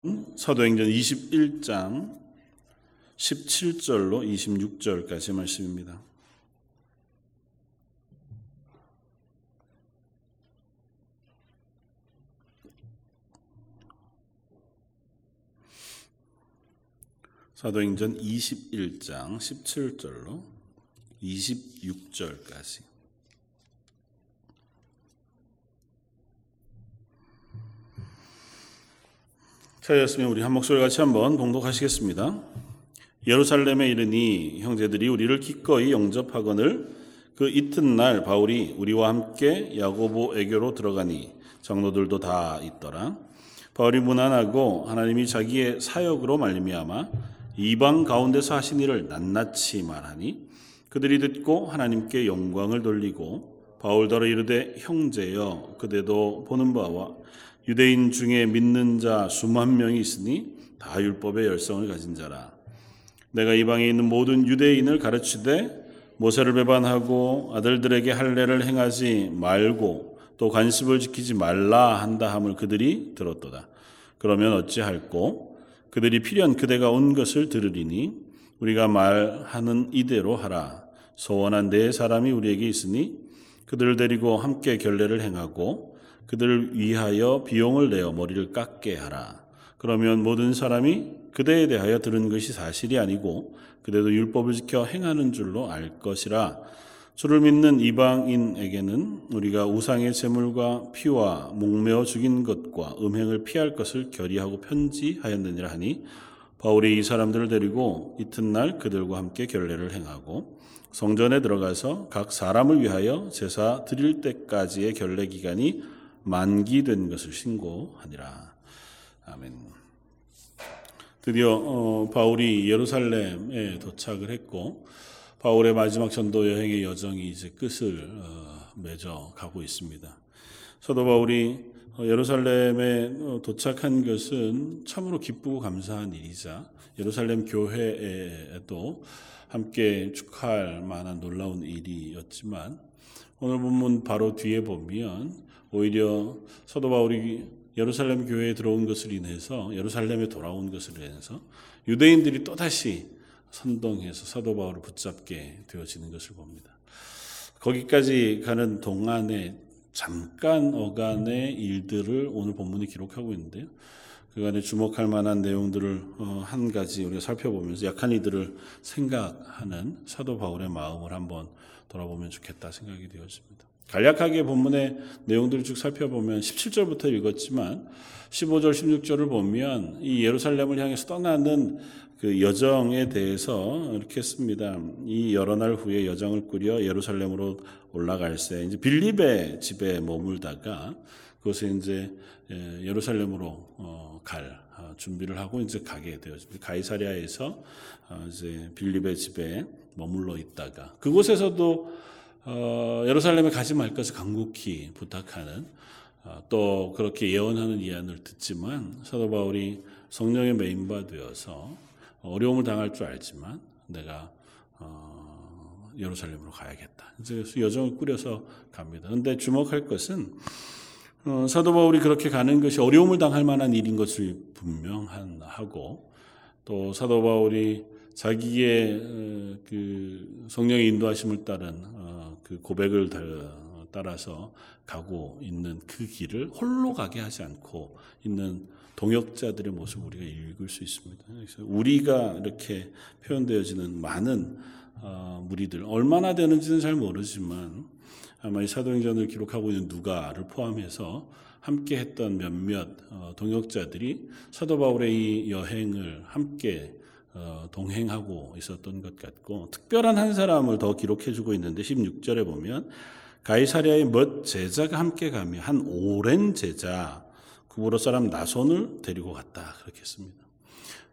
사도행전 21장 17절로 26절까지 말씀입니다. 사도행전 21장 17절로 26절까지 차였으면 우리 한 목소리 같이 한번 봉독하시겠습니다. 예루살렘에 이르니 형제들이 우리를 기꺼이 영접하거늘 그 이튿날 바울이 우리와 함께 야고보 애교로 들어가니 장로들도 다 있더라. 바울이 무난하고 하나님이 자기의 사역으로 말미암아 이방 가운데서 하신 일을 낱낱이 말하니 그들이 듣고 하나님께 영광을 돌리고 바울더러 이르되 형제여 그대도 보는 바와 유대인 중에 믿는 자 수만 명이 있으니 다 율법의 열성을 가진 자라 내가 이방에 있는 모든 유대인을 가르치되 모세를 배반하고 아들들에게 할례를 행하지 말고 또 관습을 지키지 말라 한다 함을 그들이 들었도다. 그러면 어찌할꼬 그들이 필요한 그대가 온 것을 들으리니 우리가 말하는 이대로 하라. 소원한 네 사람이 우리에게 있으니 그들을 데리고 함께 결례를 행하고 그들을 위하여 비용을 내어 머리를 깎게 하라. 그러면 모든 사람이 그대에 대하여 들은 것이 사실이 아니고 그대도 율법을 지켜 행하는 줄로 알 것이라. 주를 믿는 이방인에게는 우리가 우상의 제물과 피와 목매어 죽인 것과 음행을 피할 것을 결의하고 편지하였느니라 하니 바울이 이 사람들을 데리고 이튿날 그들과 함께 결례를 행하고 성전에 들어가서 각 사람을 위하여 제사 드릴 때까지의 결례 기간이 만기된 것을 신고하니라. 아멘. 드디어 어, 바울이 예루살렘에 도착을 했고 바울의 마지막 전도 여행의 여정이 이제 끝을 어, 맺어 가고 있습니다. 사도 바울이 어, 예루살렘에 어, 도착한 것은 참으로 기쁘고 감사한 일이자 예루살렘 교회에도 함께 축하할 만한 놀라운 일이었지만 오늘 본문 바로 뒤에 보면 오히려 사도 바울이 예루살렘 교회에 들어온 것을 인해서 예루살렘에 돌아온 것을 인해서 유대인들이 또다시 선동해서 사도 바울을 붙잡게 되어지는 것을 봅니다. 거기까지 가는 동안에 잠깐 어간의 일들을 오늘 본문이 기록하고 있는데요. 그간에 주목할 만한 내용들을 어, 한 가지 우리가 살펴보면서 약한 이들을 생각하는 사도 바울의 마음을 한번 돌아보면 좋겠다 생각이 되었습니다. 간략하게 본문의 내용들을 쭉 살펴보면 17절부터 읽었지만 15절, 16절을 보면 이 예루살렘을 향해서 떠나는 그 여정에 대해서 이렇게 씁니다. 이 여러 날 후에 여정을 꾸려 예루살렘으로 올라갈새 이제 빌립의 집에 머물다가 그것을 이제 예, 예루살렘으로 어, 갈 어, 준비를 하고 이제 가게 되었습니다. 가이사리아에서 어, 이제 빌립의 집에 머물러 있다가 그곳에서도 예루살렘에 가지 말 것을 강국히 부탁하는 또 그렇게 예언하는 예언을 듣지만 사도 바울이 성령의 메인바 되어서 어려움을 당할 줄 알지만 내가 어, 예루살렘으로 가야겠다. 이제 여정을 꾸려서 갑니다. 그런데 주목할 것은 어, 사도 바울이 그렇게 가는 것이 어려움을 당할 만한 일인 것을 분명하고 또 사도 바울이 자기의 어, 그 성령의 인도하심을 따른 어, 그 고백을 따라서 가고 있는 그 길을 홀로 가게 하지 않고 있는 동역자들의 모습을 우리가 읽을 수 있습니다. 그래서 우리가 이렇게 표현되어지는 많은 어, 무리들 얼마나 되는지는 잘 모르지만 아마 이 사도행전을 기록하고 있는 누가를 포함해서 함께 했던 몇몇 어, 동역자들이 사도 바울의 이 여행을 함께 어, 동행하고 있었던 것 같고 특별한 한 사람을 더 기록해 주고 있는데 16절에 보면 가이사리아의 멋 제자가 함께 가며 한 오랜 제자 구부로 사람 나손을 데리고 갔다 그렇게 했습니다.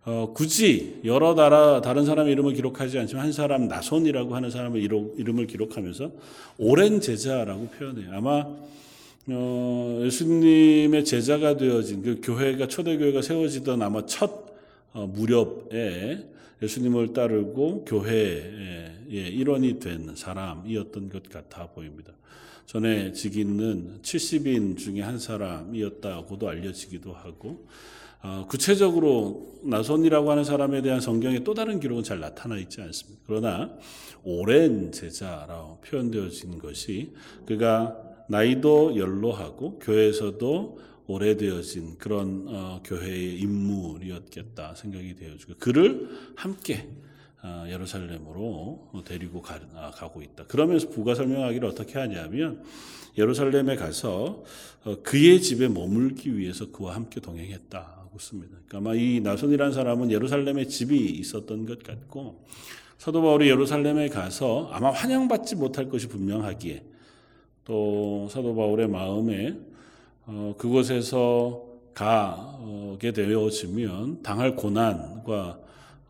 어, 굳이 여러 나라 다른 사람 이름을 기록하지 않지만 한 사람 나손이라고 하는 사람의 이름을 기록하면서 오랜 제자라고 표현해요. 아마 어, 예수님의 제자가 되어진 그 교회가 초대교회가 세워지던 아마 첫 어, 무렵에 예수님을 따르고 교회의 일원이 된 사람이었던 것 같아 보입니다. 전에 지기는 70인 중에 한 사람이었다고도 알려지기도 하고 어, 구체적으로 나손이라고 하는 사람에 대한 성경의 또 다른 기록은 잘 나타나 있지 않습니다. 그러나 오랜 제자라고 표현되어진 것이 그가 나이도 연로하고 교회에서도 오래되어진 그런 어, 교회의 인물이었겠다 생각이 되어지고 그를 함께 어, 예루살렘으로 데리고 가, 고 있다. 그러면서 부가 설명하기를 어떻게 하냐면 예루살렘에 가서 어, 그의 집에 머물기 위해서 그와 함께 동행했다고 씁니다. 그러니까 아마 이 나손이라는 사람은 예루살렘에 집이 있었던 것 같고 사도 바울이 예루살렘에 가서 아마 환영받지 못할 것이 분명하기에 또 사도 바울의 마음에 어, 그곳에서 가게 되어지면 당할 고난과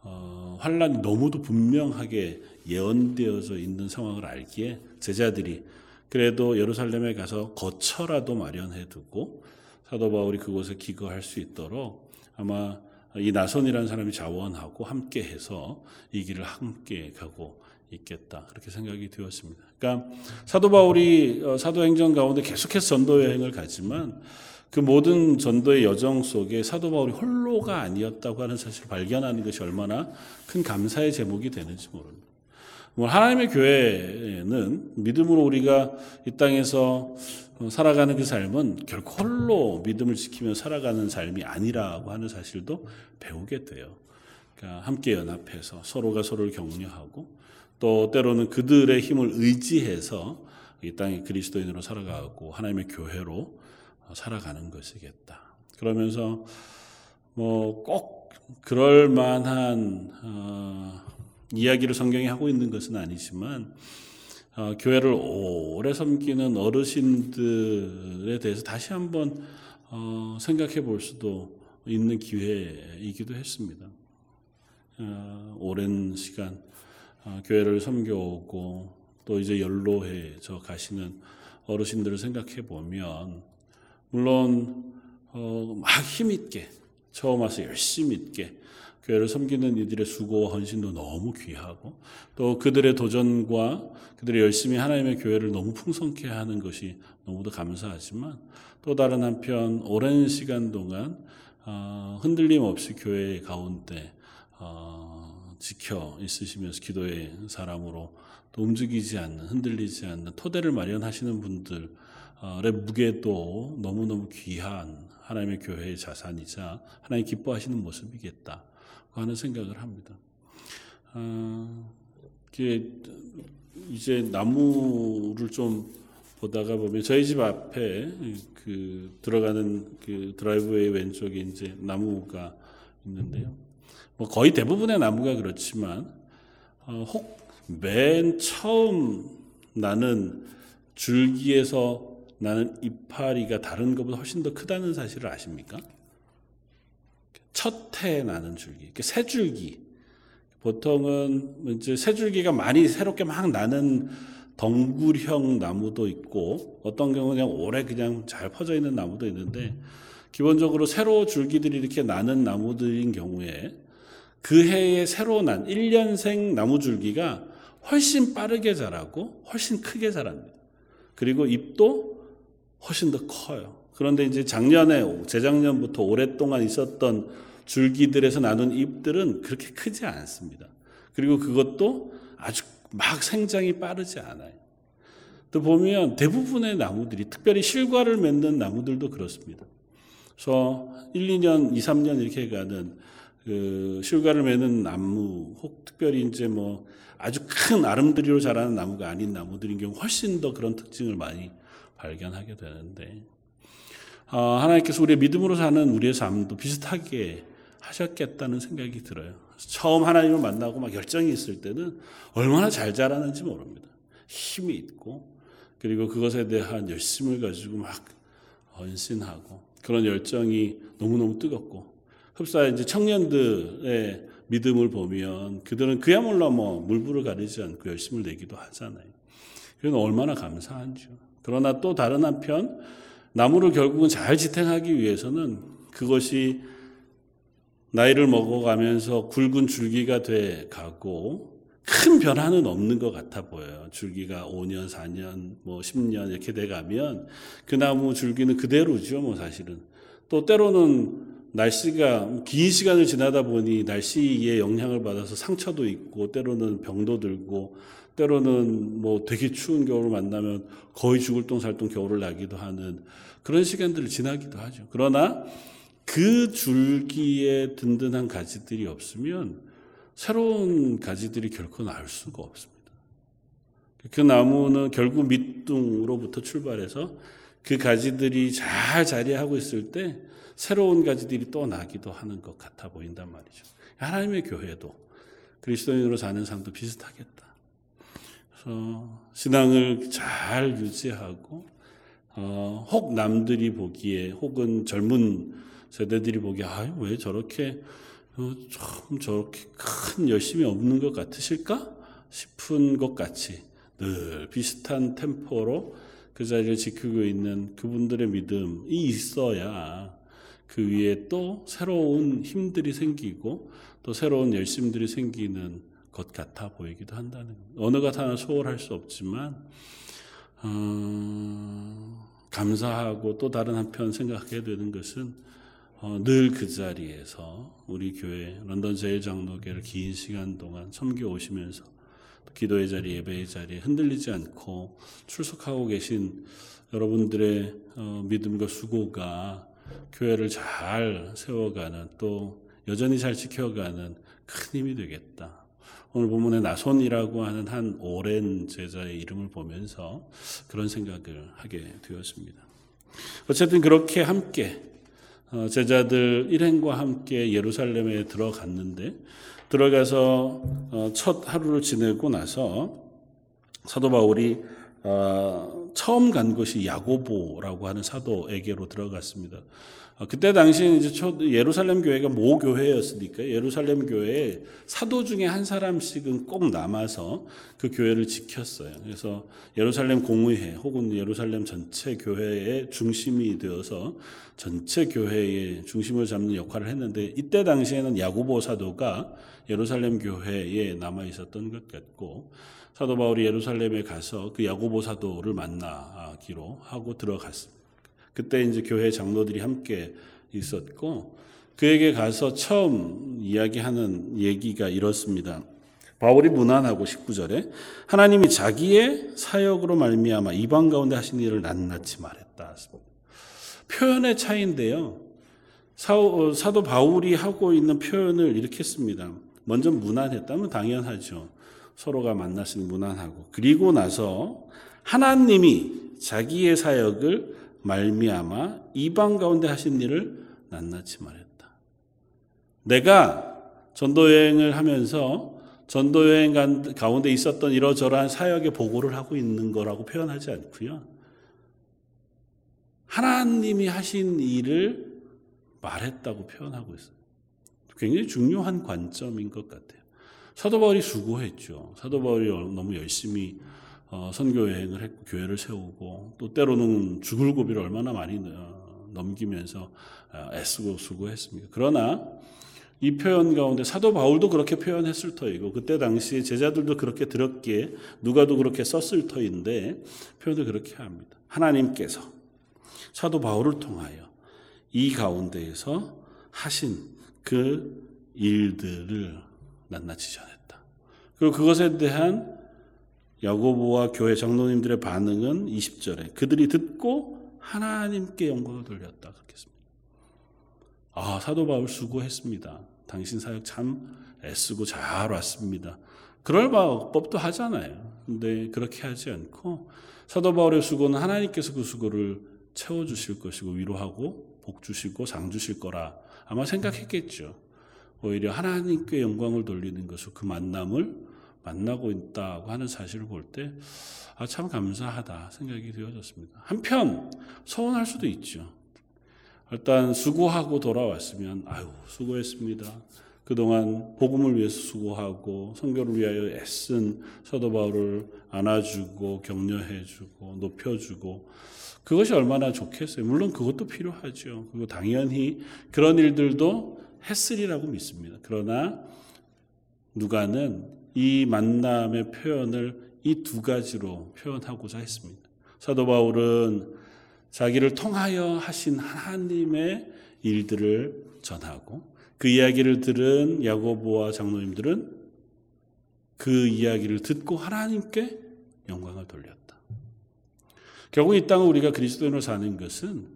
어, 환란이 너무도 분명하게 예언되어져 있는 상황을 알기에 제자들이 그래도 예루살렘에 가서 거처라도 마련해 두고 사도 바울이 그곳에 기거할 수 있도록 아마 이 나선이라는 사람이 자원하고 함께 해서 이 길을 함께 가고 있겠다. 그렇게 생각이 되었습니다. 그러니까 사도 바울이 어, 사도행전 가운데 계속해서 전도 여행을 가지만 그 모든 전도의 여정 속에 사도 바울이 홀로가 아니었다고 하는 사실을 발견하는 것이 얼마나 큰 감사의 제목이 되는지 모릅니다. 뭐 하나님의 교회는 믿음으로 우리가 이 땅에서 살아가는 그 삶은 결코 홀로 믿음을 지키며 살아가는 삶이 아니라고 하는 사실도 배우게 돼요. 그러니까 함께 연합해서 서로가 서로를 격려하고 또 때로는 그들의 힘을 의지해서 이 땅에 그리스도인으로 살아가고 하나님의 교회로 살아가는 것이겠다. 그러면서 뭐 꼭 그럴 만한 어, 이야기를 성경이 하고 있는 것은 아니지만 어, 교회를 오래 섬기는 어르신들에 대해서 다시 한번 어, 생각해 볼 수도 있는 기회이기도 했습니다. 어, 오랜 시간 어, 교회를 섬겨오고 또 이제 연로해져 가시는 어르신들을 생각해 보면 물론 어, 막 힘있게 처음 와서 열심히 있게 교회를 섬기는 이들의 수고와 헌신도 너무 귀하고 또 그들의 도전과 그들의 열심히 하나님의 교회를 너무 풍성케 하는 것이 너무도 감사하지만 또 다른 한편 오랜 시간 동안 어, 흔들림 없이 교회 가운데 어, 지켜 있으시면서 기도의 사람으로 또 움직이지 않는 흔들리지 않는 토대를 마련하시는 분들의 무게도 너무너무 귀한 하나님의 교회의 자산이자 하나님 기뻐하시는 모습이겠다 하는 생각을 합니다. 어, 이제 나무를 좀 보다가 보면 저희 집 앞에 그 들어가는 그 드라이브웨이 왼쪽에 이제 나무가 있는데요. 뭐 거의 대부분의 나무가 그렇지만 어, 혹맨 처음 나는 줄기에서 나는 이파리가 다른 것보다 훨씬 더 크다는 사실을 아십니까? 첫해 나는 줄기, 새 줄기. 보통은 이제 새 줄기가 많이 새롭게 막 나는 덩굴형 나무도 있고 어떤 경우는 그냥 오래 그냥 잘 퍼져 있는 나무도 있는데 기본적으로 새로 줄기들이 이렇게 나는 나무들인 경우에 그 해에 새로 난 1년생 나무 줄기가 훨씬 빠르게 자라고 훨씬 크게 자랍니다. 그리고 잎도 훨씬 더 커요. 그런데 이제 작년에, 재작년부터 오랫동안 있었던 줄기들에서 나눈 잎들은 그렇게 크지 않습니다. 그리고 그것도 아주 막 생장이 빠르지 않아요. 또 보면 대부분의 나무들이 특별히 실과를 맺는 나무들도 그렇습니다. 그래서 1, 2년, 2, 3년 이렇게 가는 그 실과를 맺는 나무, 혹 특별히 이제 뭐 아주 큰 아름드리로 자라는 나무가 아닌 나무들인 경우 훨씬 더 그런 특징을 많이 발견하게 되는데 어, 하나님께서 우리의 믿음으로 사는 우리의 삶도 비슷하게 하셨겠다는 생각이 들어요. 처음 하나님을 만나고 막 열정이 있을 때는 얼마나 잘 자라는지 모릅니다. 힘이 있고 그리고 그것에 대한 열심을 가지고 막 헌신하고 그런 열정이 너무너무 뜨겁고 흡사 이제 청년들의 믿음을 보면 그들은 그야말로 뭐 물불을 가리지 않고 열심을 내기도 하잖아요. 그건 얼마나 감사한지요. 그러나 또 다른 한편 나무를 결국은 잘 지탱하기 위해서는 그것이 나이를 먹어가면서 굵은 줄기가 돼 가고 큰 변화는 없는 것 같아 보여요. 줄기가 5년, 4년, 뭐 10년 이렇게 돼 가면 그 나무 줄기는 그대로죠, 뭐 사실은. 또 때로는 날씨가 긴 시간을 지나다 보니 날씨에 영향을 받아서 상처도 있고 때로는 병도 들고 때로는 뭐 되게 추운 겨울을 만나면 거의 죽을 똥살똥 겨울을 나기도 하는 그런 시간들을 지나기도 하죠. 그러나 그 줄기에 든든한 가지들이 없으면 새로운 가지들이 결코 나올 수가 없습니다. 그 나무는 결국 밑둥으로부터 출발해서 그 가지들이 잘 자리하고 있을 때 새로운 가지들이 또 나기도 하는 것 같아 보인단 말이죠. 하나님의 교회도 그리스도인으로 사는 삶도 비슷하겠다. 그래서 신앙을 잘 유지하고 어, 혹 남들이 보기에 혹은 젊은 세대들이 보기에 아, 왜 저렇게 어, 좀 저렇게 큰 열심이 없는 것 같으실까 싶은 것 같이 늘 비슷한 템포로 그 자리를 지키고 있는 그분들의 믿음이 있어야 그 위에 또 새로운 힘들이 생기고 또 새로운 열심들이 생기는 것 같아 보이기도 한다는 겁니다. 것 하나 소홀할 수 없지만 어, 감사하고 또 다른 한편 생각하게 되는 것은 어, 늘 그 자리에서 우리 교회 런던 제일장로교를 긴 시간 동안 섬겨 오시면서 기도의 자리, 예배의 자리에 흔들리지 않고 출석하고 계신 여러분들의 어, 믿음과 수고가 교회를 잘 세워가는 또 여전히 잘 지켜가는 큰 힘이 되겠다. 오늘 본문에 나손이라고 하는 한 오랜 제자의 이름을 보면서 그런 생각을 하게 되었습니다. 어쨌든 그렇게 함께 어, 제자들 일행과 함께 예루살렘에 들어갔는데 들어가서 어, 첫 하루를 지내고 나서 사도 바울이 어, 처음 간 곳이 야고보라고 하는 사도에게로 들어갔습니다. 어, 그때 당시 이제 예루살렘 교회가 모 교회였으니까 예루살렘 교회에 사도 중에 한 사람씩은 꼭 남아서 그 교회를 지켰어요. 그래서 예루살렘 공의회 혹은 예루살렘 전체 교회의 중심이 되어서 전체 교회의 중심을 잡는 역할을 했는데 이때 당시에는 야고보 사도가 예루살렘 교회에 남아 있었던 것 같고 사도 바울이 예루살렘에 가서 그 야고보 사도를 만나기로 하고 들어갔습니다. 그때 이제 교회 장로들이 함께 있었고 그에게 가서 처음 이야기하는 얘기가 이렇습니다. 바울이 무난하고 19절에 하나님이 자기의 사역으로 말미암아 이방 가운데 하신 일을 낱낱이 말했다. 표현의 차이인데요. 어, 사도 바울이 하고 있는 표현을 이렇게 씁니다. 먼저 무난했다면 당연하죠. 서로가 만났으니 무난하고 그리고 나서 하나님이 자기의 사역을 말미암아 이방 가운데 하신 일을 낱낱이 말했다. 내가 전도 여행을 하면서 전도 여행 가운데 있었던 이러저러한 사역의 보고를 하고 있는 거라고 표현하지 않고요. 하나님이 하신 일을 말했다고 표현하고 있어요. 굉장히 중요한 관점인 것 같아요. 사도 바울이 수고했죠. 사도 바울이 너무 열심히 어, 선교 여행을 했고 교회를 세우고 또 때로는 죽을 고비를 얼마나 많이 어, 넘기면서 어, 애쓰고 수고했습니다. 그러나 이 표현 가운데 사도 바울도 그렇게 표현했을 터이고 그때 당시 제자들도 그렇게 들었기에 누가도 그렇게 썼을 터인데 표현을 그렇게 합니다. 하나님께서 사도 바울을 통하여 이 가운데에서 하신 그 일들을 낱낱이 전했다. 그리고 그것에 대한 야고보와 교회 장로님들의 반응은 20절에 그들이 듣고 하나님께 영광을 돌렸다 그렇겠습니다. 아 사도 바울 수고했습니다. 당신 사역 참 애쓰고 잘 왔습니다. 그럴 법도 하잖아요. 근데 그렇게 하지 않고 사도 바울의 수고는 하나님께서 그 수고를 채워 주실 것이고 위로하고 복 주시고 상 주실 거라 아마 생각했겠죠. 오히려 하나님께 영광을 돌리는 것을 그 만남을 만나고 있다고 하는 사실을 볼 때, 아, 참 감사하다 생각이 되어졌습니다. 한편, 서운할 수도 있죠. 일단 수고하고 돌아왔으면, 아유, 수고했습니다. 그동안 복음을 위해서 수고하고 성교를 위하여 애쓴 사도 바울을 안아주고 격려해주고 높여주고 그것이 얼마나 좋겠어요. 물론 그것도 필요하죠. 그리고 당연히 그런 일들도 했으리라고 믿습니다. 그러나 누가는 이 만남의 표현을 이 두 가지로 표현하고자 했습니다. 사도 바울은 자기를 통하여 하신 하나님의 일들을 전하고 그 이야기를 들은 야고보와 장로님들은 그 이야기를 듣고 하나님께 영광을 돌렸다. 결국 이 땅을 우리가 그리스도인으로 사는 것은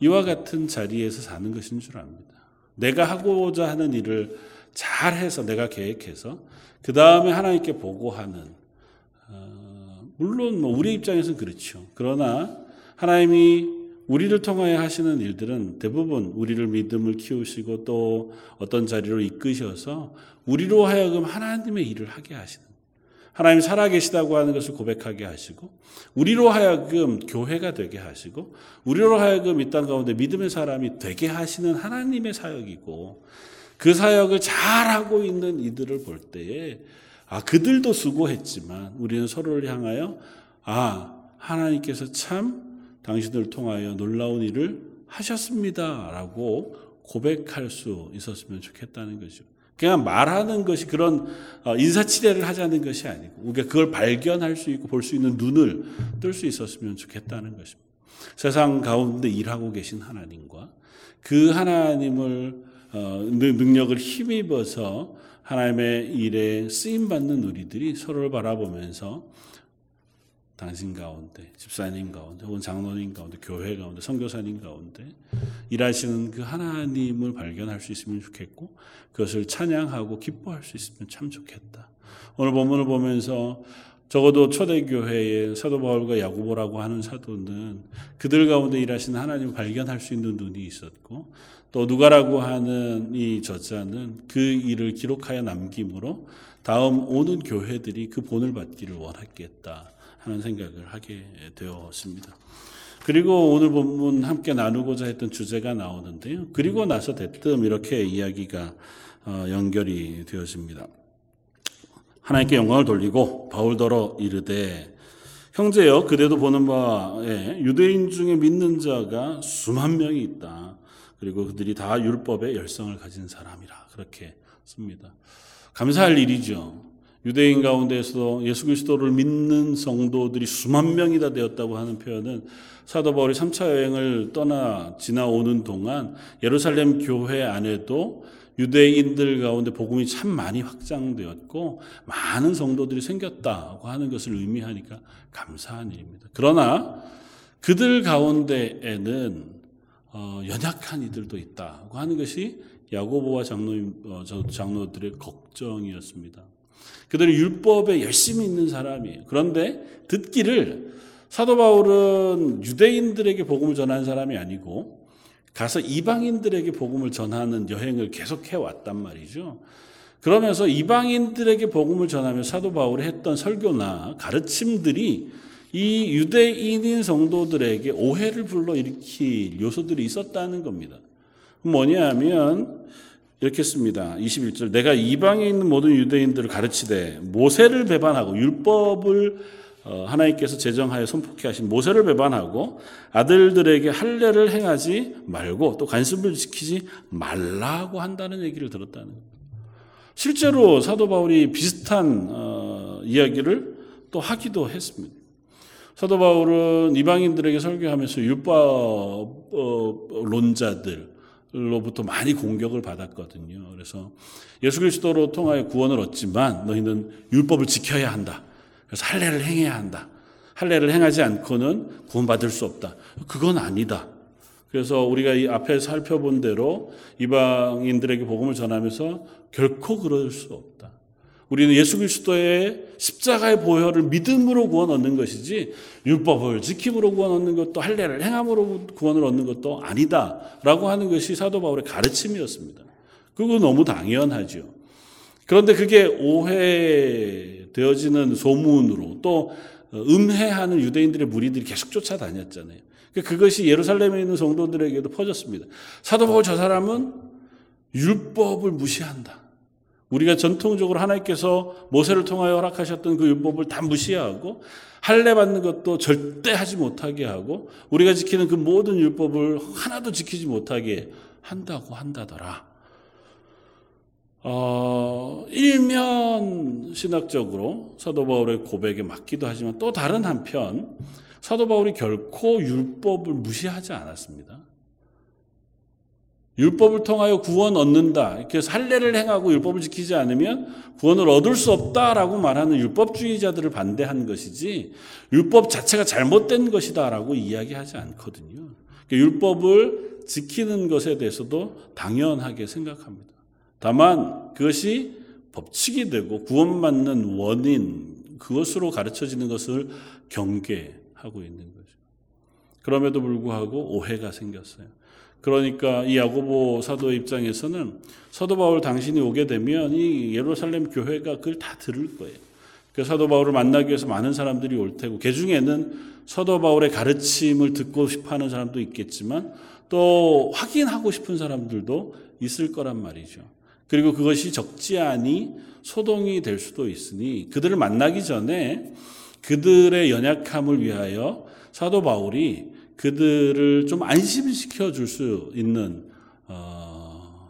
이와 같은 자리에서 사는 것인 줄 압니다. 내가 하고자 하는 일을 잘 해서 내가 계획해서 그 다음에 하나님께 보고하는 어, 물론 뭐 우리 입장에서는 그렇죠. 그러나 하나님이 우리를 통하여 하시는 일들은 대부분 우리를 믿음을 키우시고 또 어떤 자리로 이끄셔서 우리로 하여금 하나님의 일을 하게 하시는 하나님 살아계시다고 하는 것을 고백하게 하시고 우리로 하여금 교회가 되게 하시고 우리로 하여금 이 땅 가운데 믿음의 사람이 되게 하시는 하나님의 사역이고 그 사역을 잘하고 있는 이들을 볼 때에 아 그들도 수고했지만 우리는 서로를 향하여 아 하나님께서 참 당신을 통하여 놀라운 일을 하셨습니다라고 고백할 수 있었으면 좋겠다는 거죠. 그냥 말하는 것이 그런 어, 인사치레를 하자는 것이 아니고 우리가 그걸 발견할 수 있고 볼 수 있는 눈을 뜰 수 있었으면 좋겠다는 것입니다. 세상 가운데 일하고 계신 하나님과 그 하나님을 어, 능력을 힘입어서 하나님의 일에 쓰임 받는 우리들이 서로를 바라보면서 당신 가운데, 집사님 가운데, 혹은 장로님 가운데, 교회 가운데, 선교사님 가운데 일하시는 그 하나님을 발견할 수 있으면 좋겠고 그것을 찬양하고 기뻐할 수 있으면 참 좋겠다. 오늘 본문을 보면서 적어도 초대교회의 사도 바울과 야고보라고 하는 사도는 그들 가운데 일하시는 하나님을 발견할 수 있는 눈이 있었고 또 누가라고 하는 이 저자는 그 일을 기록하여 남김으로 다음 오는 교회들이 그 본을 받기를 원했겠다. 하는 생각을 하게 되었습니다. 그리고 오늘 본문 함께 나누고자 했던 주제가 나오는데요. 그리고 나서 대뜸 이렇게 이야기가 어, 연결이 되어집니다. 하나님께 영광을 돌리고 바울더러 이르되 형제여 그대도 보는 바에 유대인 중에 믿는 자가 수만 명이 있다. 그리고 그들이 다 율법의 열성을 가진 사람이라 그렇게 씁니다. 감사할 일이죠. 유대인 가운데서 예수 그리스도를 믿는 성도들이 수만 명이 다 되었다고 하는 표현은 사도 바울이 3차 여행을 떠나 지나오는 동안 예루살렘 교회 안에도 유대인들 가운데 복음이 참 많이 확장되었고 많은 성도들이 생겼다고 하는 것을 의미하니까 감사한 일입니다. 그러나 그들 가운데에는 어, 연약한 이들도 있다고 하는 것이 야고보와 장로 어, 장로들의 걱정이었습니다. 그들은 율법에 열심히 있는 사람이에요. 그런데 듣기를 사도 바울은 유대인들에게 복음을 전하는 사람이 아니고 가서 이방인들에게 복음을 전하는 여행을 계속 해 왔단 말이죠. 그러면서 이방인들에게 복음을 전하며 사도 바울이 했던 설교나 가르침들이 이 유대인인 성도들에게 오해를 불러일으킬 요소들이 있었다는 겁니다. 뭐냐 하면 이렇게 씁니다. 21절. 내가 이방에 있는 모든 유대인들을 가르치되 모세를 배반하고 율법을 어, 하나님께서 제정하여 손폭해 하신 모세를 배반하고 아들들에게 할례를 행하지 말고 또 관습을 지키지 말라고 한다는 얘기를 들었다는. 실제로 사도 바울이 비슷한 어, 이야기를 또 하기도 했습니다. 사도 바울은 이방인들에게 설교하면서 율법론자들 로부터 많이 공격을 받았거든요. 그래서 예수 그리스도로 통하여 구원을 얻지만 너희는 율법을 지켜야 한다. 그래서 할례를 행해야 한다. 할례를 행하지 않고는 구원받을 수 없다. 그건 아니다. 그래서 우리가 이 앞에 살펴본 대로 이방인들에게 복음을 전하면서 결코 그럴 수 없다. 우리는 예수 그리스도의 십자가의 보혈을 믿음으로 구원 얻는 것이지 율법을 지킴으로 구원 얻는 것도 할례를 행함으로 구원을 얻는 것도 아니다라고 하는 것이 사도 바울의 가르침이었습니다. 그거 너무 당연하죠. 그런데 그게 오해되어지는 소문으로 또 음해하는 유대인들의 무리들이 계속 쫓아다녔잖아요. 그것이 예루살렘에 있는 성도들에게도 퍼졌습니다. 사도 바울 저 사람은 율법을 무시한다. 우리가 전통적으로 하나님께서 모세를 통하여 허락하셨던 그 율법을 다 무시하고 할례 받는 것도 절대 하지 못하게 하고 우리가 지키는 그 모든 율법을 하나도 지키지 못하게 한다고 한다더라. 어, 일면 신학적으로 사도 바울의 고백에 맞기도 하지만 또 다른 한편 사도 바울이 결코 율법을 무시하지 않았습니다. 율법을 통하여 구원 얻는다. 이렇게 할례를 행하고 율법을 지키지 않으면 구원을 얻을 수 없다라고 말하는 율법주의자들을 반대한 것이지 율법 자체가 잘못된 것이다라고 이야기하지 않거든요. 그러니까 율법을 지키는 것에 대해서도 당연하게 생각합니다. 다만 그것이 법칙이 되고 구원받는 원인 그것으로 가르쳐지는 것을 경계하고 있는 거죠. 그럼에도 불구하고 오해가 생겼어요. 그러니까 이 야고보 사도의 입장에서는 사도 바울 당신이 오게 되면 이 예루살렘 교회가 그걸 다 들을 거예요. 그 사도 바울을 만나기 위해서 많은 사람들이 올 테고 그 중에는 사도 바울의 가르침을 듣고 싶어하는 사람도 있겠지만 또 확인하고 싶은 사람들도 있을 거란 말이죠. 그리고 그것이 적지 않이 소동이 될 수도 있으니 그들을 만나기 전에 그들의 연약함을 위하여 사도 바울이 그들을 좀 안심시켜 줄 수 있는 어,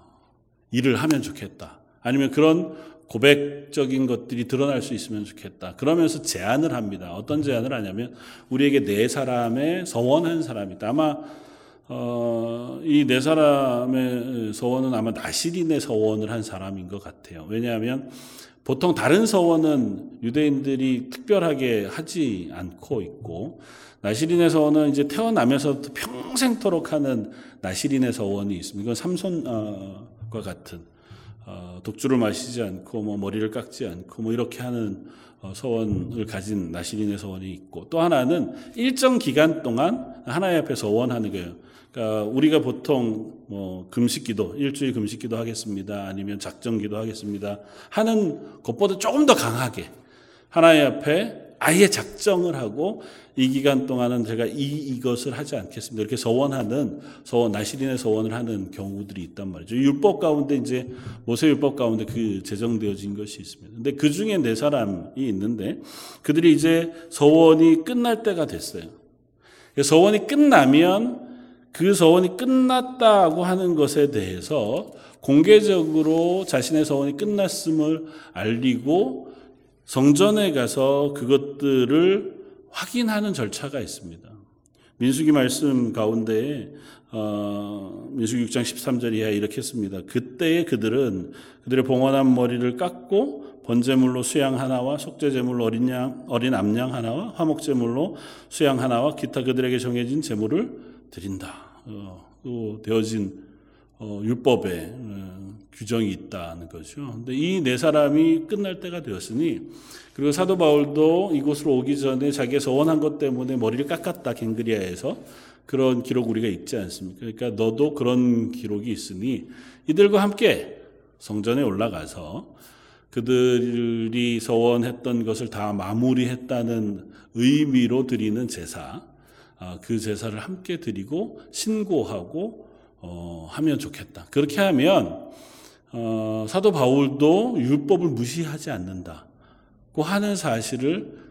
일을 하면 좋겠다. 아니면 그런 고백적인 것들이 드러날 수 있으면 좋겠다. 그러면서 제안을 합니다. 어떤 제안을 하냐면 우리에게 네 사람의 서원한 사람이 있다. 아마 어, 이 네 사람의 서원은 아마 나시린의 서원을 한 사람인 것 같아요. 왜냐하면 보통 다른 서원은 유대인들이 특별하게 하지 않고 있고 나시린의 서원은 이제 태어나면서 평생토록 하는 나시린의 서원이 있습니다. 이건 삼손과 같은 어, 독주를 마시지 않고 뭐 머리를 깎지 않고 뭐 이렇게 하는 어, 서원을 가진 나시린의 서원이 있고 또 하나는 일정 기간 동안 하나님 앞에 서원하는 거예요. 그러니까 우리가 보통 뭐 금식기도 일주일 금식기도 하겠습니다. 아니면 작정기도 하겠습니다. 하는 것보다 조금 더 강하게 하나님 앞에 아예 작정을 하고 이 기간 동안은 제가 이 이것을 하지 않겠습니다. 이렇게 서원하는 서원 나시린의 서원을 하는 경우들이 있단 말이죠. 율법 가운데 이제 모세 율법 가운데 그 제정되어진 것이 있습니다. 근데 그 중에 네 사람이 있는데 그들이 이제 서원이 끝날 때가 됐어요. 서원이 끝나면 그 서원이 끝났다고 하는 것에 대해서 공개적으로 자신의 서원이 끝났음을 알리고 성전에 가서 그것들을 확인하는 절차가 있습니다. 민수기 말씀 가운데 어, 민수기 6장 13절 이하 이렇게 씁니다. 그때에 그들은 그들의 봉헌한 머리를 깎고 번제물로 수양 하나와 속죄제물로 어린 양 어린 암양 하나와 화목제물로 수양 하나와 기타 그들에게 정해진 제물을 드린다. 어, 또 되어진 어, 율법에 어, 규정이 있다는 거죠. 근데 이 네 사람이 끝날 때가 되었으니 그리고 사도 바울도 이곳으로 오기 전에 자기가 서원한 것 때문에 머리를 깎았다 갱그리아에서 그런 기록 우리가 있지 않습니까? 그러니까 너도 그런 기록이 있으니 이들과 함께 성전에 올라가서 그들이 서원했던 것을 다 마무리했다는 의미로 드리는 제사, 아, 그 제사를 함께 드리고 신고하고 어, 하면 좋겠다. 그렇게 하면 어, 사도 바울도 율법을 무시하지 않는다고 하는 사실을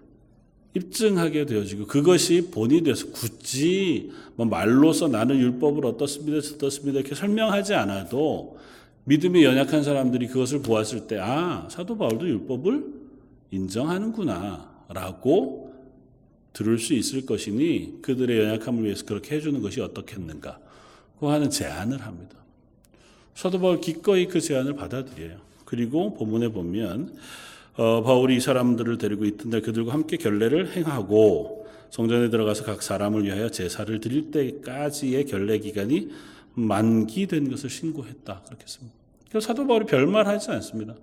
입증하게 되어지고 그것이 본이 돼서 굳이 뭐 말로서 나는 율법을 어떻습니다, 어떻습니다 이렇게 설명하지 않아도 믿음이 연약한 사람들이 그것을 보았을 때 아, 사도 바울도 율법을 인정하는구나 라고 들을 수 있을 것이니 그들의 연약함을 위해서 그렇게 해주는 것이 어떻겠는가. 고 하는 제안을 합니다. 사도 바울 기꺼이 그 제안을 받아들여요. 그리고 본문에 보면 어, 바울이 이 사람들을 데리고 이튿날 그들과 함께 결례를 행하고 성전에 들어가서 각 사람을 위하여 제사를 드릴 때까지의 결례 기간이 만기된 것을 신고했다. 그렇게 씁니다. 그래서 사도 바울이 별말하지 않습니다.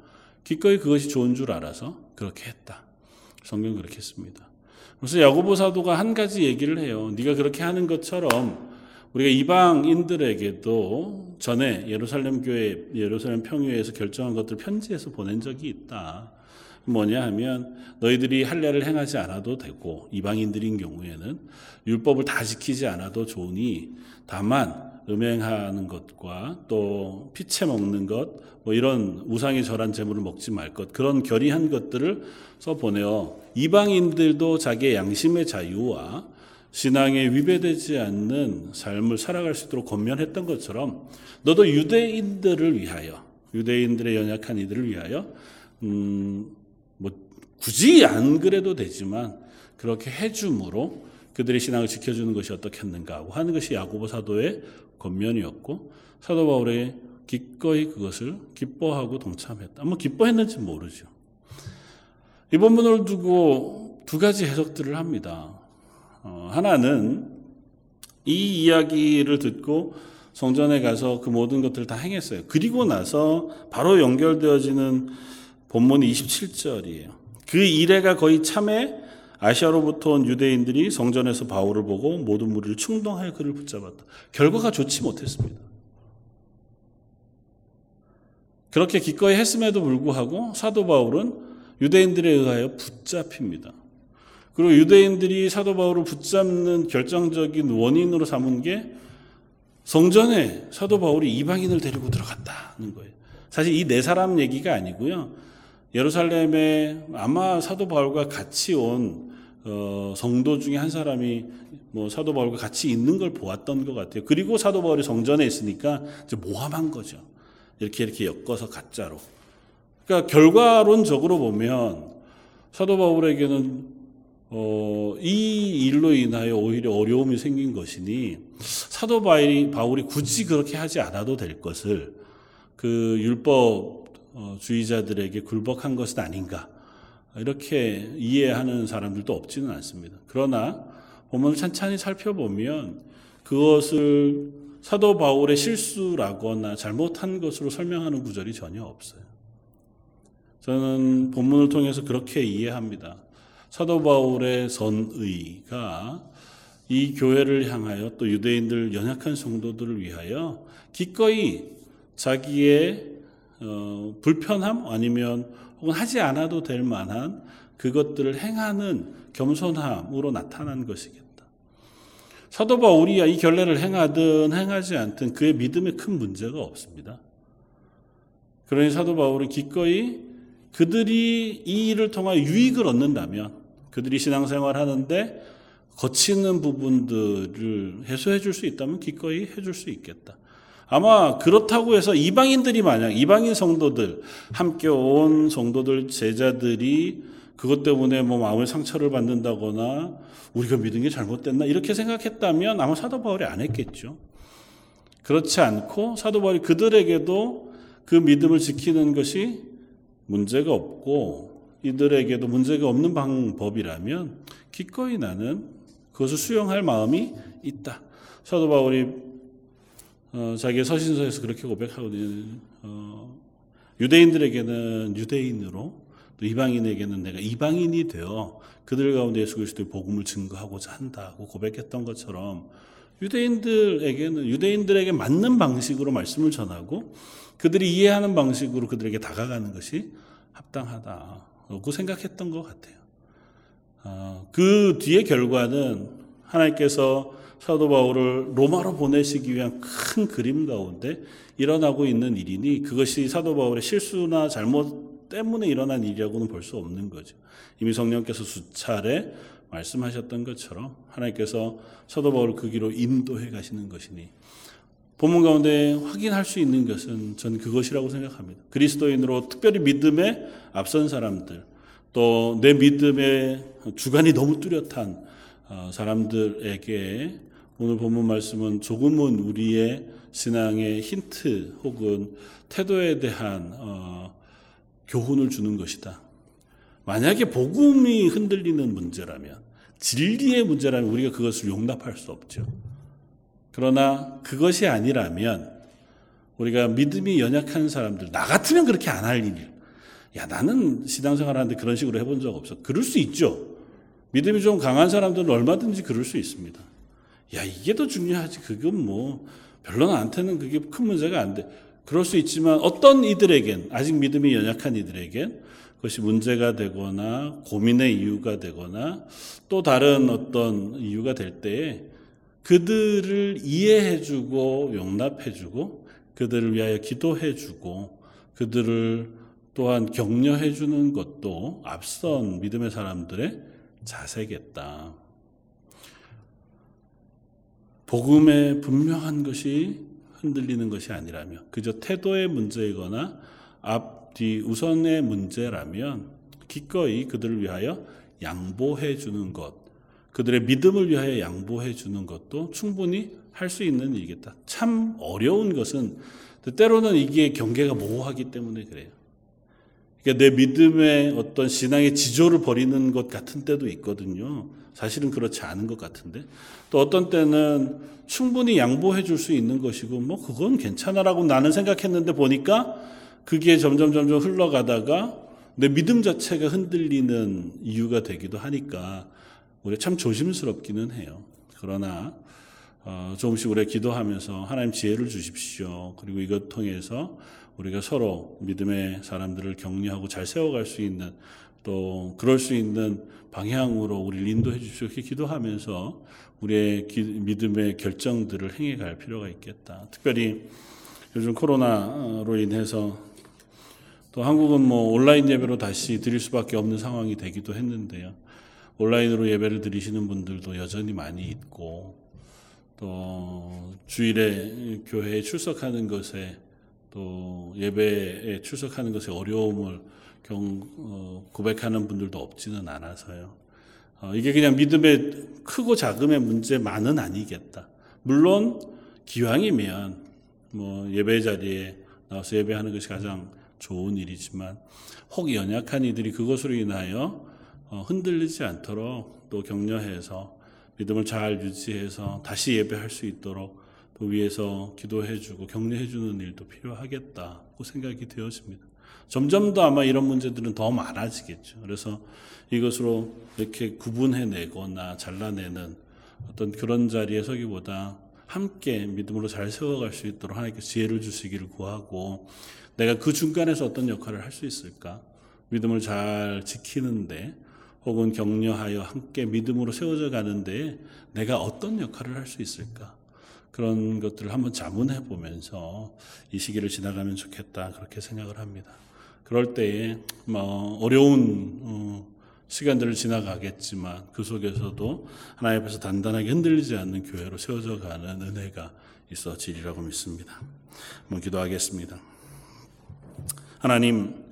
기꺼이 그것이 좋은 줄 알아서 그렇게 했다. 성경 그렇게 씁니다. 그래서 야고보 사도가 한 가지 얘기를 해요. 네가 그렇게 하는 것처럼 우리가 이방인들에게도 전에 예루살렘 교회, 예루살렘 평유에서 결정한 것들 편지해서 보낸 적이 있다. 뭐냐 하면 너희들이 할례를 행하지 않아도 되고 이방인들인 경우에는 율법을 다 지키지 않아도 좋으니 다만 음행하는 것과 또 피채 먹는 것, 뭐 이런 우상이 절한 재물을 먹지 말 것, 그런 결의한 것들을 써 보내어 이방인들도 자기의 양심의 자유와 신앙에 위배되지 않는 삶을 살아갈 수 있도록 권면했던 것처럼 너도 유대인들을 위하여 유대인들의 연약한 이들을 위하여 음, 뭐 굳이 안 그래도 되지만 그렇게 해줌으로 그들의 신앙을 지켜주는 것이 어떻겠는가 하고 하는 것이 야고보 사도의 권면이었고 사도 바울이 기꺼이 그것을 기뻐하고 동참했다. 뭐 기뻐했는지 모르죠. 이 본문을 두고 두 가지 해석들을 합니다. 어, 하나는 이 이야기를 듣고 성전에 가서 그 모든 것들을 다 행했어요. 그리고 나서 바로 연결되어지는 본문이 27절이에요. 그 이래가 거의 참에 아시아로부터 온 유대인들이 성전에서 바울을 보고 모든 무리를 충동하여 그를 붙잡았다. 결과가 좋지 못했습니다. 그렇게 기꺼이 했음에도 불구하고 사도 바울은 유대인들에 의하여 붙잡힙니다. 그리고 유대인들이 사도 바울을 붙잡는 결정적인 원인으로 삼은 게 성전에 사도 바울이 이방인을 데리고 들어갔다는 거예요. 사실 이 네 사람 얘기가 아니고요. 예루살렘에 아마 사도 바울과 같이 온 어, 성도 중에 한 사람이 뭐 사도 바울과 같이 있는 걸 보았던 것 같아요. 그리고 사도 바울이 성전에 있으니까 이제 모함한 거죠. 이렇게 이렇게 엮어서 가짜로. 그러니까 결과론적으로 보면 사도 바울에게는 어, 이 일로 인하여 오히려 어려움이 생긴 것이니 사도 바울이, 굳이 그렇게 하지 않아도 될 것을 그 율법 어, 주의자들에게 굴복한 것은 아닌가 이렇게 이해하는 사람들도 없지는 않습니다. 그러나 본문을 찬찬히 살펴보면 그것을 사도 바울의 실수라거나 잘못한 것으로 설명하는 구절이 전혀 없어요. 저는 본문을 통해서 그렇게 이해합니다. 사도 바울의 선의가 이 교회를 향하여 또 유대인들 연약한 성도들을 위하여 기꺼이 자기의 어, 불편함 아니면 혹은 하지 않아도 될 만한 그것들을 행하는 겸손함으로 나타난 것이겠다. 사도 바울이 이 결례를 행하든 행하지 않든 그의 믿음에 큰 문제가 없습니다. 그러니 사도 바울은 기꺼이 그들이 이 일을 통하여 유익을 얻는다면 그들이 신앙생활 하는데 거치는 부분들을 해소해 줄 수 있다면 기꺼이 해 줄 수 있겠다. 아마 그렇다고 해서 이방인들이 만약 이방인 성도들 함께 온 성도들 제자들이 그것 때문에 뭐 마음의 상처를 받는다거나 우리가 믿은 게 잘못됐나 이렇게 생각했다면 아마 사도 바울이 안 했겠죠. 그렇지 않고 사도 바울이 그들에게도 그 믿음을 지키는 것이 문제가 없고 이들에게도 문제가 없는 방법이라면 기꺼이 나는 그것을 수용할 마음이 있다. 사도 바울이 어, 자기의 서신서에서 그렇게 고백하거든요. 어, 유대인들에게는 유대인으로 또 이방인에게는 내가 이방인이 되어 그들 가운데 예수 그리스도의 복음을 증거하고자 한다고 고백했던 것처럼 유대인들에게는 유대인들에게 맞는 방식으로 말씀을 전하고 그들이 이해하는 방식으로 그들에게 다가가는 것이 합당하다 고 생각했던 것 같아요. 어, 그 뒤의 결과는 하나님께서 사도 바울을 로마로 보내시기 위한 큰 그림 가운데 일어나고 있는 일이니 그것이 사도 바울의 실수나 잘못 때문에 일어난 일이라고는 볼 수 없는 거죠. 이미 성령께서 수차례 말씀하셨던 것처럼 하나님께서 사도 바울을 그 길로 인도해 가시는 것이니 본문 가운데 확인할 수 있는 것은 전 그것이라고 생각합니다. 그리스도인으로 특별히 믿음에 앞선 사람들, 또 내 믿음의 주관이 너무 뚜렷한 어, 사람들에게 오늘 본문 말씀은 조금은 우리의 신앙의 힌트 혹은 태도에 대한 어, 교훈을 주는 것이다. 만약에 복음이 흔들리는 문제라면 진리의 문제라면 우리가 그것을 용납할 수 없죠. 그러나 그것이 아니라면 우리가 믿음이 연약한 사람들 나 같으면 그렇게 안 할 일. 야 나는 신앙생활 하는데 그런 식으로 해본 적 없어. 그럴 수 있죠. 믿음이 좀 강한 사람들은 얼마든지 그럴 수 있습니다. 야 이게 더 중요하지. 그건 뭐 별로 나한테는 그게 큰 문제가 안 돼. 그럴 수 있지만 어떤 이들에겐 아직 믿음이 연약한 이들에겐 그것이 문제가 되거나 고민의 이유가 되거나 또 다른 어떤 이유가 될 때에 그들을 이해해주고 용납해주고 그들을 위하여 기도해주고 그들을 또한 격려해주는 것도 앞선 믿음의 사람들의 자세겠다. 복음의 분명한 것이 흔들리는 것이 아니라면 그저 태도의 문제이거나 앞뒤 우선의 문제라면 기꺼이 그들을 위하여 양보해 주는 것 그들의 믿음을 위하여 양보해 주는 것도 충분히 할 수 있는 일이겠다. 참 어려운 것은 때로는 이게 경계가 모호하기 때문에 그래요. 그러니까 내 믿음의 어떤 신앙의 지조를 버리는 것 같은 때도 있거든요. 사실은 그렇지 않은 것 같은데 또 어떤 때는 충분히 양보해 줄 수 있는 것이고 뭐 그건 괜찮아라고 나는 생각했는데 보니까 그게 점점 점점 흘러가다가 내 믿음 자체가 흔들리는 이유가 되기도 하니까 우리가 참 조심스럽기는 해요. 그러나 어, 조금씩 우리가 기도하면서 하나님 지혜를 주십시오. 그리고 이것 통해서 우리가 서로 믿음의 사람들을 격려하고 잘 세워갈 수 있는 또 그럴 수 있는 방향으로 우리를 인도해 주십시오. 이렇게 기도하면서 우리의 기, 믿음의 결정들을 행해 갈 필요가 있겠다. 특별히 요즘 코로나로 인해서 또 한국은 뭐 온라인 예배로 다시 드릴 수밖에 없는 상황이 되기도 했는데요. 온라인으로 예배를 드리시는 분들도 여전히 많이 있고 또 주일에 교회에 출석하는 것에 또 예배에 출석하는 것에 어려움을 경, 어, 고백하는 분들도 없지는 않아서요. 어, 이게 그냥 믿음의 크고 작음의 문제만은 아니겠다. 물론 기왕이면 뭐 예배 자리에 나와서 예배하는 것이 가장 좋은 일이지만 혹 연약한 이들이 그것으로 인하여 어, 흔들리지 않도록 또 격려해서 믿음을 잘 유지해서 다시 예배할 수 있도록 또 위에서 기도해주고 격려해주는 일도 필요하겠다고 생각이 되었습니다. 점점 더 아마 이런 문제들은 더 많아지겠죠. 그래서 이것으로 이렇게 구분해내거나 잘라내는 어떤 그런 자리에 서기보다 함께 믿음으로 잘 세워갈 수 있도록 하나님께 지혜를 주시기를 구하고 내가 그 중간에서 어떤 역할을 할 수 있을까? 믿음을 잘 지키는데 혹은 격려하여 함께 믿음으로 세워져 가는데 내가 어떤 역할을 할 수 있을까? 그런 것들을 한번 자문해 보면서 이 시기를 지나가면 좋겠다. 그렇게 생각을 합니다. 그럴 때에 뭐 어려운 어, 시간들을 지나가겠지만 그 속에서도 하나님 앞에서 단단하게 흔들리지 않는 교회로 세워져 가는 은혜가 있어지리라고 믿습니다. 한번 기도하겠습니다. 하나님,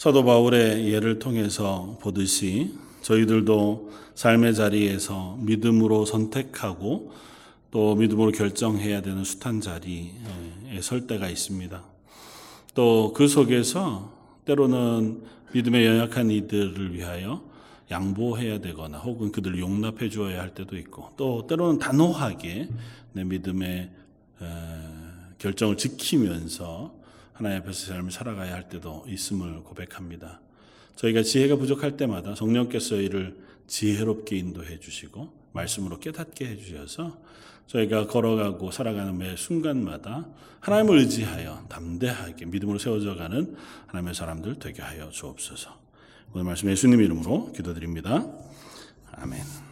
사도 바울의 예를 통해서 보듯이 저희들도 삶의 자리에서 믿음으로 선택하고 또 믿음으로 결정해야 되는 숱한 자리에 설 때가 있습니다. 또 그 속에서 때로는 믿음의 연약한 이들을 위하여 양보해야 되거나 혹은 그들을 용납해 주어야 할 때도 있고 또 때로는 단호하게 내 믿음의 결정을 지키면서 하나님 앞에서 삶을 살아가야 할 때도 있음을 고백합니다. 저희가 지혜가 부족할 때마다 성령께서 이를 지혜롭게 인도해 주시고 말씀으로 깨닫게 해 주셔서 저희가 걸어가고 살아가는 매 순간마다 하나님을 의지하여 담대하게 믿음으로 세워져 가는 하나님의 사람들 되게 하여 주옵소서. 오늘 말씀 예수님 이름으로 기도드립니다. 아멘.